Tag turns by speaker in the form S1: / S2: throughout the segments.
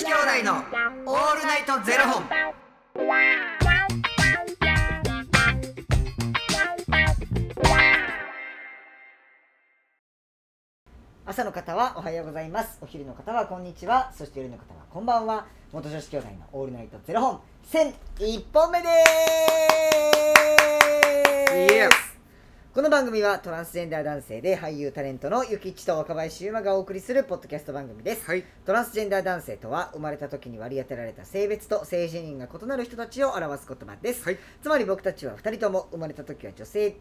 S1: 子兄弟のオールナイトゼロ本。
S2: 朝の方はおはようございます。お昼の方はこんにちは。そして夜の方はこんばんは。元女子兄弟のオールナイトゼロ本。1001本目でーすこの番組はトランスジェンダー男性で俳優タレントのゆきちと若林優馬がお送りするポッドキャスト番組です、
S1: はい。
S2: トランスジェンダー男性とは生まれた時に割り当てられた性別と性自認が異なる人たちを表す言葉です、
S1: はい。
S2: つまり僕たちは2人とも生まれた時は女性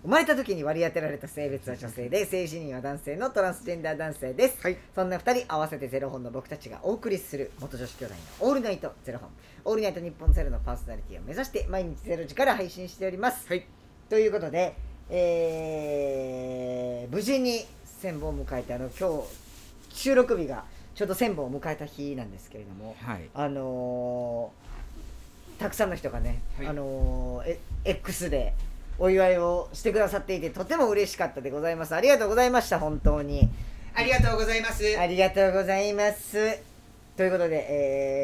S2: 生まれた時に割り当てられた性別は女性で性自認は男性のトランスジェンダー男性です、
S1: はい。
S2: そんな2人合わせてゼロ本の僕たちがお送りする元女子兄弟のオールナイトゼロ本オールナイト日本ゼロのパーソナリティを目指して毎日ゼロ時から配信しております、
S1: はい。
S2: ということで、えー無事に1000本を迎えてあの今日収録日がちょうど1000本を迎えた日なんですけれども
S1: はい。
S2: あのーたくさんの人がね、
S1: はい。
S2: あのーえ X でお祝いをしてくださっていてとても嬉しかったでございます。ありがとうございました本当に。
S1: ありがとうございます。
S2: ありがとうございます。ということで、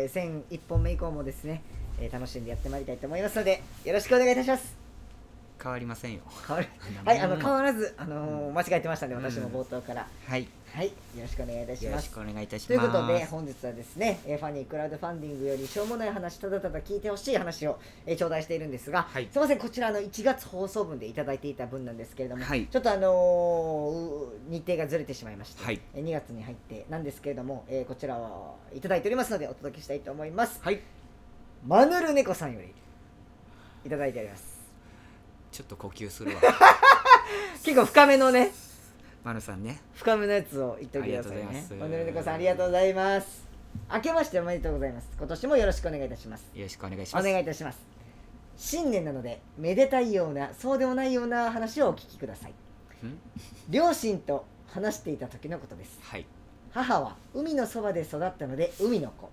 S2: えー、1001本目以降もですね、えー楽しんでやってまいりたいと思いますのでよろしくお願いいたします
S3: 変わりませんよ。
S2: 変わるはいあの変わらず、あのー間違えてましたんで私も冒頭から、
S3: はい。
S2: はいよろしくお願いいたします。
S3: よろしくお願いいたします。
S2: ということで本日はですね、えーファニークラウドファンディングよりしょうもない話ただただ聞いてほしい話を、えー頂戴しているんですが、
S3: はい。
S2: すみませんこちらの1月放送分でいただいていた分なんですけれども、
S3: はい。
S2: ちょっとあのーう日程がずれてしまいまして、
S3: はい。
S2: えー2月に入ってなんですけれども、えーこちらはいただいておりますのでお届けしたいと思います。
S3: はい。
S2: マヌルネコさんよりいただいております
S3: ちょっと呼吸するわ。
S2: 結構深めのね。
S3: マヌさんね。
S2: 深めのやつを言っておいてくださいね。
S3: ありがとうございます。
S2: マヌルネコさんありがとうございます。明けましておめでとうございます。今年もよろしくお願いいたします。
S3: よろしくお願いし
S2: お
S3: ます。
S2: 願いいたします。新年なのでめでたいようなそうでもないような話をお聞きください。
S3: ん？
S2: 両親と話していた時のことです。
S3: はい。
S2: 母は海のそばで育ったので海の子。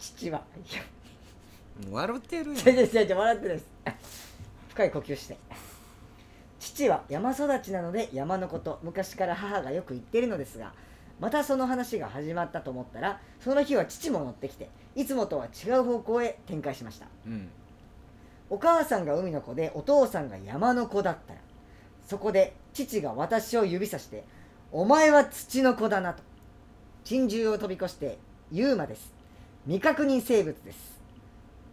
S2: 父は
S3: 笑ってるやん
S2: 違う違う違う笑ってないです深い呼吸して。父は山育ちなので山のこと昔から母がよく言っているのですがまたその話が始まったと思ったらその日は父も乗ってきていつもとは違う方向へ展開しました。
S3: うん。
S2: お母さんが海の子でお父さんが山の子だったらそこで父が私を指さして「お前は土の子だな」と珍獣を飛び越して「ユーマです。未確認生物です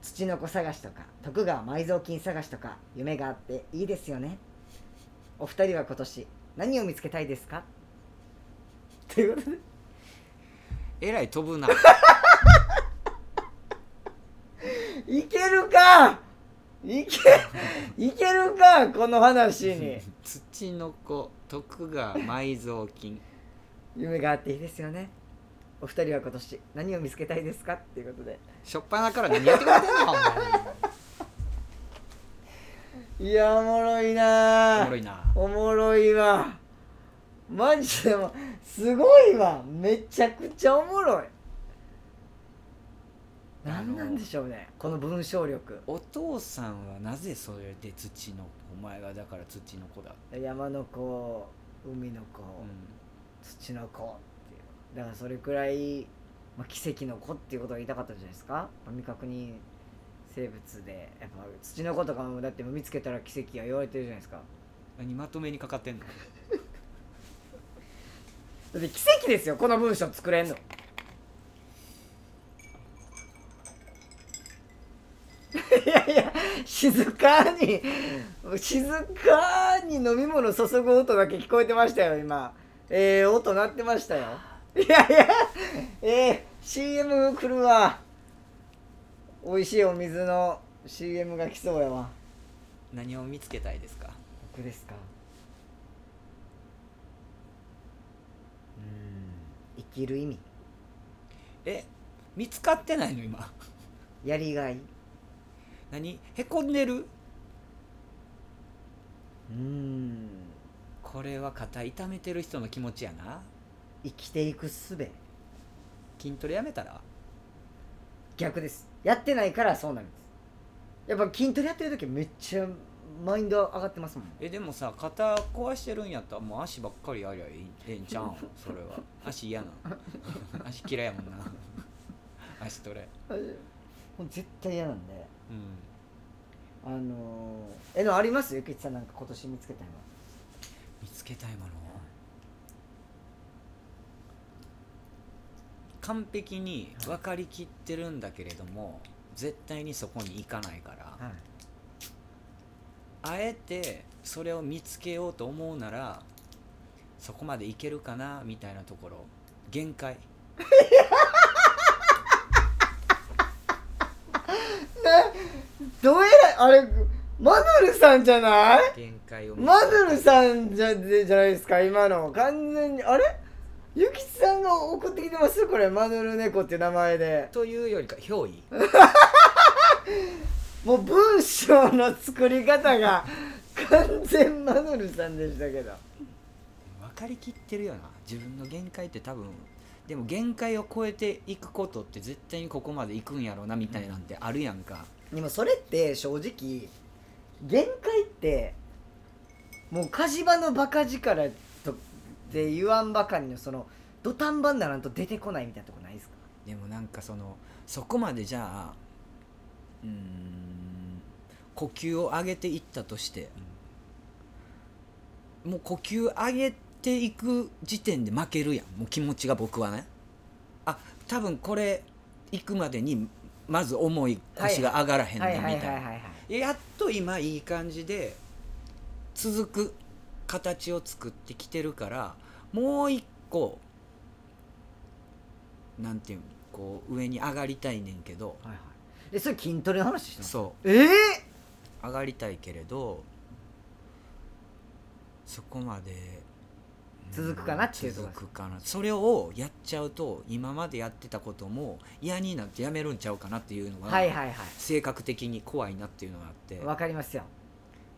S2: 土の子探しとか徳川埋蔵金探しとか夢があっていいですよね。お二人は今年何を見つけたいですか？ということで。
S3: えらい飛ぶな。
S2: いけるか？いけいけるか？この話に。
S3: 土の子徳川埋蔵金。
S2: 夢があっていいですよねお二人は今年何を見つけたいですか？っていうことで。
S3: しょっぱなから何やってくれてんの
S2: いやおもろい
S3: お
S2: な
S3: もろいな。
S2: おもろいわ。マジでもすごいわ。めちゃくちゃおもろい。何なんでしょうね。この文章力。
S3: お父さんはなぜそれで土のお前がだから土の子だ、
S2: 山の子海の子、
S3: う
S2: 土の子だからそれくらい、まあ、奇跡の子っていうことが言いたかったんじゃないですか。未確認生物でやっぱ土の子とかもだって見つけたら奇跡が言われてるじゃないですか。
S3: ん、何まとめにかかってんの？
S2: だって奇跡ですよこの文章作れんの。いやいや静かに静かに飲み物注ぐ音だけ聞こえてましたよ今。ええ音鳴ってましたよいやいやええ CM 来るわ。美味しいお水の CM が来そうやわ。
S3: 何を見つけたいですか？
S2: 僕ですか？うん。生きる意味。
S3: え見つかってないの今？
S2: やりがい。
S3: 何？へこんでる？
S2: うん。
S3: これは肩痛めてる人の気持ちやな
S2: 生きていくすべ
S3: 筋トレやめたら？
S2: 逆です。やってないからそうなるんです。やっぱ筋トレやってる時めっちゃマインド上がってますもん。
S3: えでもさ肩壊してるんやったらもう足ばっかりやりゃいいええんちゃうん？それは。足嫌な。足嫌いやもんな。足トレ。
S2: もう絶対嫌なんで。
S3: うん。
S2: あのー、えのあります？ゆきちさんなんか今年見つけたいの。
S3: 見つけたいもの？完璧に分かりきってるんだけれども絶対にそこに行かないから。
S2: はい。
S3: あえてそれを見つけようと思うならそこまでいけるかなみたいなところ。限界。
S2: どうやらあれマヌルさんじゃない？
S3: 限界を
S2: マヌルさんじゃでじゃないですか今の。完全にあれ？ゆきちさんが送ってきてます？これマヌル猫っていう名前で。
S3: というよりか憑依。
S2: もう文章の作り方が完全マヌルさんでしたけど。
S3: 分かりきってるよな。自分の限界って多分でも限界を超えていくことって絶対にここまで行くんやろうなみたいなんてあるやんか、
S2: でもそれって正直限界ってもう火事場のバカ力とって言わんばかりのその土壇場にならんと出てこないみたいなとこないですか？
S3: でもなんかそのそこまでじゃあうーん呼吸を上げていったとして、もう呼吸上げていく時点で負けるやん。もう気持ちが僕はね。あ多分これ行くまでにまず重い腰が上がらへんねんみたいな。
S2: はい。
S3: やっと今いい感じで続く形を作ってきてるからもう一個なんていうのこう上に上がりたいねんけど。
S2: はいはい。えそれ筋トレの話して
S3: そ
S2: ええ
S3: う上がりたいけれどそこまで
S2: 続くかなっていうとこ
S3: 続くかな。それをやっちゃうと今までやってたことも嫌になってやめるんちゃうかなっていうのが、
S2: はいはいは
S3: 性格的に怖いなっていうのがあって。
S2: いわかりますよ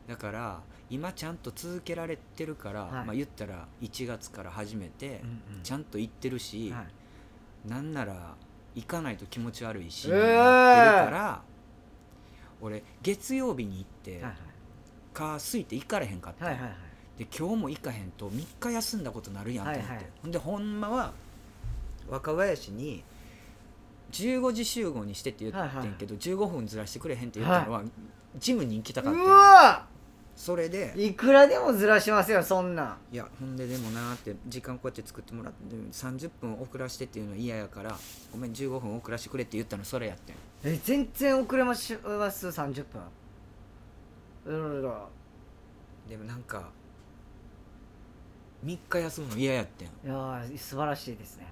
S3: だから今ちゃんと続けられてるから、
S2: はい。
S3: まあ言ったら1月から始めて、
S2: うんうん。
S3: ちゃんと行ってるし、
S2: はい。
S3: なんなら行かないと気持ち悪いし、
S2: うー。
S3: なってるから俺月曜日に行って、
S2: はい
S3: 火水って行かれへんかった、
S2: はいはいはい。
S3: で今日も行かへんと3日休んだことなるやんと思って、
S2: はいはい。
S3: ほんでほんまは若林に15時集合にしてって言ってんけど、15分ずらしてくれへんって言ったのは、ジムに行きたかったそれで。
S2: いくらでもずらしますよそんなん。
S3: いやほんででもなーって時間こうやって作ってもらってでも30分遅らしてっていうのは嫌やからごめん15分遅らしてくれって言ったのそれやってん。
S2: え全然遅れますます30分。うららら。
S3: でもなんか3日休むの嫌やってん。
S2: いやー素晴らしいですね。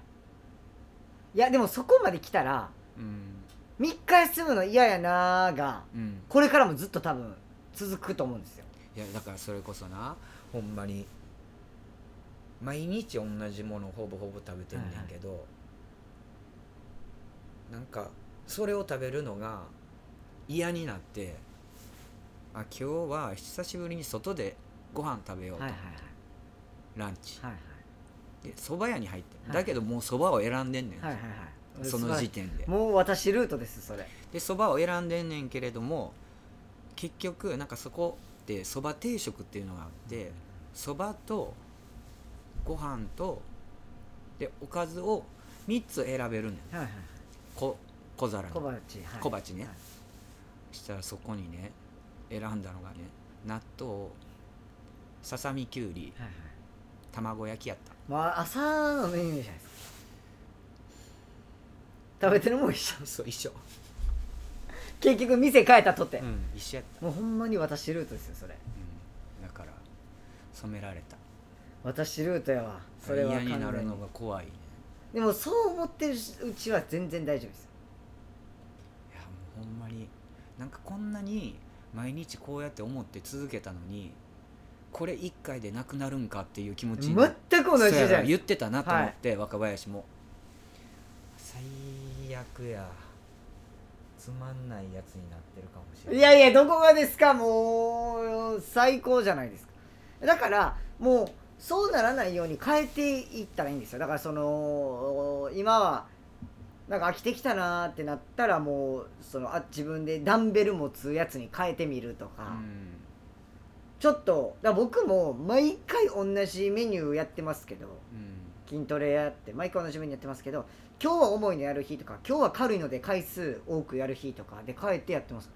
S2: いやでもそこまで来たら
S3: うん。
S2: 3日休むの嫌やなーが
S3: うん。
S2: これからもずっと多分続くと思うんですよ
S3: いやだからそれこそなほんまに毎日同じものほぼほぼ食べてんねんけど、なんかそれを食べるのが嫌になってあ今日は久しぶりに外でご飯食べようと、
S2: はいはい
S3: ランチ。
S2: はい
S3: で蕎麦屋に入ってん。
S2: はい
S3: だけどもう蕎麦を選んでんねん、
S2: はいはいはい。はい
S3: その時点で。
S2: もう私ルートですそれ。
S3: で蕎麦を選んでんねんけれども結局なんかそこって蕎麦定食っていうのがあって蕎麦とご飯とでおかずを3つ選べるねん
S2: はいはい。
S3: こ小皿に。
S2: 小鉢はい。
S3: 小鉢ね。
S2: はい。
S3: そしたらそこにね選んだのがね納豆ささみきゅうり
S2: はいはい。
S3: 卵焼きやった。
S2: まあ朝のメニューじゃないですか。食べてるもん一緒。
S3: そう一緒
S2: 結局店変えたとて、
S3: うん一緒やった、
S2: もうほんまに私ルートですよそれ。
S3: うん、だから染められた。
S2: 私ルートやわ。それは
S3: 嫌になるのが怖いね。
S2: でもそう思ってるうちは全然大丈夫ですよ。
S3: いやもうほんまになんかこんなに毎日こうやって思って続けたのにこれ1回でなくなるんかっていう気持ちに
S2: 全く同じじゃ
S3: そうや
S2: な
S3: ない言ってたなと思って、若林も。最悪やつまんないやつになってるかもしれない。
S2: いやいやどこがですか？もう最高じゃないですか。だからもうそうならないように変えていったらいいんですよ。だからその今はなんか飽きてきたなーってなったらもうそのあ自分でダンベル持つやつに変えてみるとか、ちょっとだ僕も毎回同じメニューやってますけど。
S3: うん、うん
S2: 筋トレやって毎回同じようにやってますけど今日は重いのやる日とか今日は軽いので回数多くやる日とかで帰ってやってます。か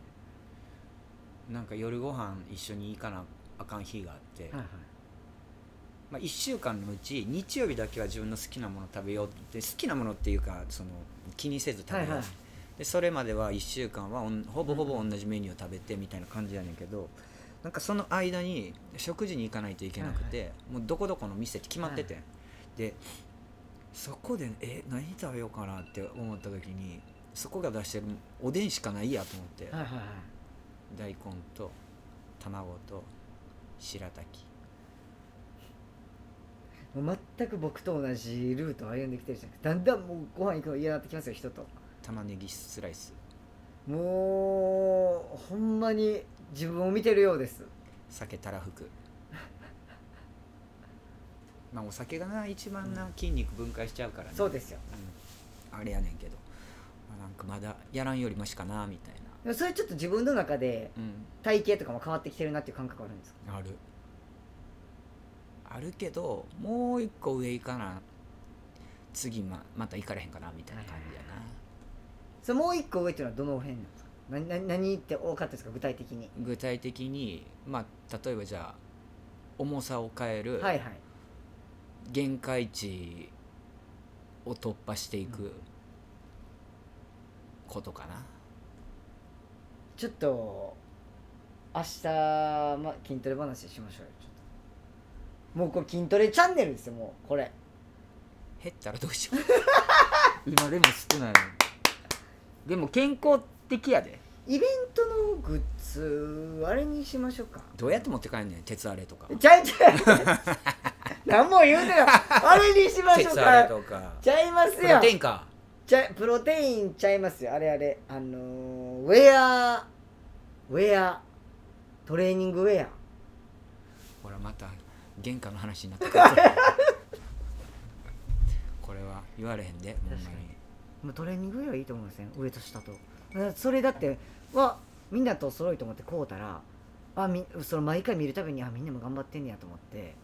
S3: なんか夜ご飯一緒に行かなあかん日があって、
S2: はいはい。
S3: まあ、1週間のうち日曜日だけは自分の好きなもの食べようって好きなものっていうかその気にせず食べよう、
S2: はいはい。
S3: でそれまでは1週間はほぼほぼ同じメニューを食べてみたいな感じやねんけどなんかその間に食事に行かないといけなくて、もうどこどこの店って決まってて、でそこでえ何食べようかなって思った時にそこが出してるおでんしかないやと思って、
S2: はいはいはい。
S3: 大根と卵と白滝。
S2: もう全く僕と同じルートを歩んできてるじゃないですかだんだんもうご飯行くの嫌になってきますよ人と。
S3: 玉ねぎスライス。
S2: もうほんまに自分を見てるようです。
S3: 酒たらふくまあお酒がな一番な筋肉分解しちゃうからね。
S2: そうですよ。
S3: うん。あれやねんけど、まあ、なんかまだやらんよりマシかなみたい
S2: でもそれちょっと自分の中で
S3: なうん。
S2: 体型とかも変わってきてるなっていう感覚あるんですか？
S3: ある。あるけどもう一個上行かな。次ままた行かれへんかなみたいな感じやな、
S2: それもう一個上っていうのはどの辺なんですか？何何何って多かったですか？具体的に。
S3: 具体的にまあ例えばじゃあ重さを変える。
S2: はいはい
S3: 限界値を突破していくことかな、
S2: ちょっと明日、ま、筋トレ話しましょうよ。ちょっと。もうこれ筋トレチャンネルですよもうこれ。
S3: 減ったらどうしよう。今でも少ないのに。でも健康的やで。
S2: イベントのグッズあれにしましょうか。
S3: どうやって持って帰んねん鉄あれとか。
S2: ちゃうちゃう 何も言うてない。あれにしましょう
S3: か。
S2: ちゃいます
S3: プ
S2: よ
S3: ロテインか。
S2: ちゃプロテインちゃいますよ。あれあれ。あのーウェアウェアトレーニングウェア。
S3: ほらまた原価の話になってくる。これは言われへんでほんまに。
S2: まあトレーニングウェアはいいと思いますね上と下と。だそれだってはみんなと揃いと思って買うたらあみその毎回見るたびにあみんなも頑張ってんねやと思って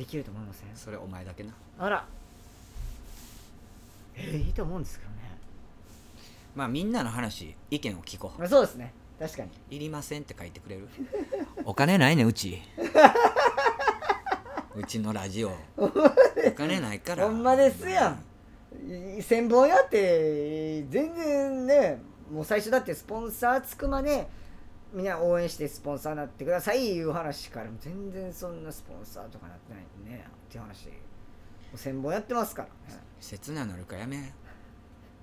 S2: できると思いません？
S3: それお前だけな。
S2: あら。えー、いいと思うんですけどね。
S3: まあみんなの話意見を聞こう。
S2: まあそうですね。確かに。
S3: いりませんって書いてくれる？お金ないねうち。うちのラジオ。お金ないから。
S2: ほんまですやん。1000本やって全然ねもう最初だってスポンサーつくまでみんな応援してスポンサーになってくださいいう話から全然そんなスポンサーとかなってないんでねっていう話もう1000本やってますからね。
S3: 切なのるかやめ。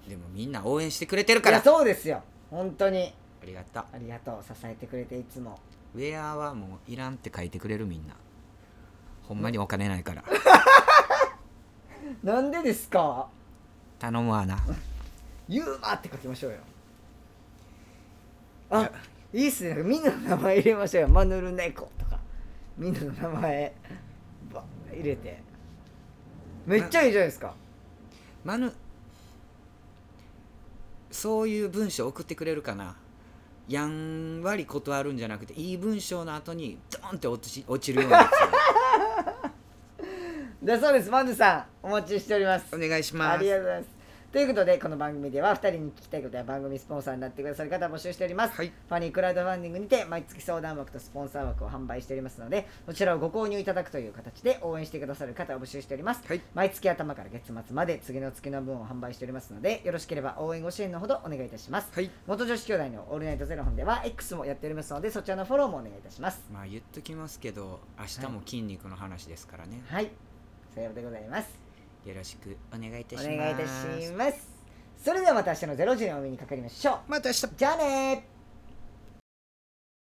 S3: でもみんな応援してくれてる
S2: いや
S3: から。あ
S2: そうですよ。本当に。
S3: りがとう。
S2: ありがとう。支えてくれていつも。
S3: ウェアはもういらんって書いてくれるみんな。ほんまにお金ないから。
S2: なんでですか？
S3: 頼むわな。
S2: ユーマって書きましょうよ。あいいっすね。みんなの名前入れましょうよ。マヌルネコとか。みんなの名前。ば入れて。めっちゃいいじゃないですか。
S3: マヌそういう文章送ってくれるかな。やんわり断るんじゃなくていい文章の後にドーンって落ち落ちるようなや
S2: だそうです。マヌさんお待ちしております。
S3: つお願いします。
S2: ありがとうございますということでこの番組では2人に聞きたいことや番組スポンサーになってくださる方を募集しております、
S3: はい。
S2: ファニークラウドファンディングにて毎月相談枠とスポンサー枠を販売しておりますのでそちらをご購入いただくという形で応援してくださる方を募集しております、
S3: はい。
S2: 毎月頭から月末まで次の月の分を販売しておりますのでよろしければ応援ご支援のほどお願いいたします、
S3: はい。
S2: 元女子兄弟のオールナイトゼロ本では X もやっておりますのでそちらのフォローもお願いいたします。
S3: まあ言っときますけど明日も筋肉の話ですからね、
S2: はい。さようでございます
S3: よろしくお願いいた
S2: お
S3: します。
S2: 願いいたします。それではまた明日の0時にお目にかかりましょう。
S3: また明日。
S2: じゃあねー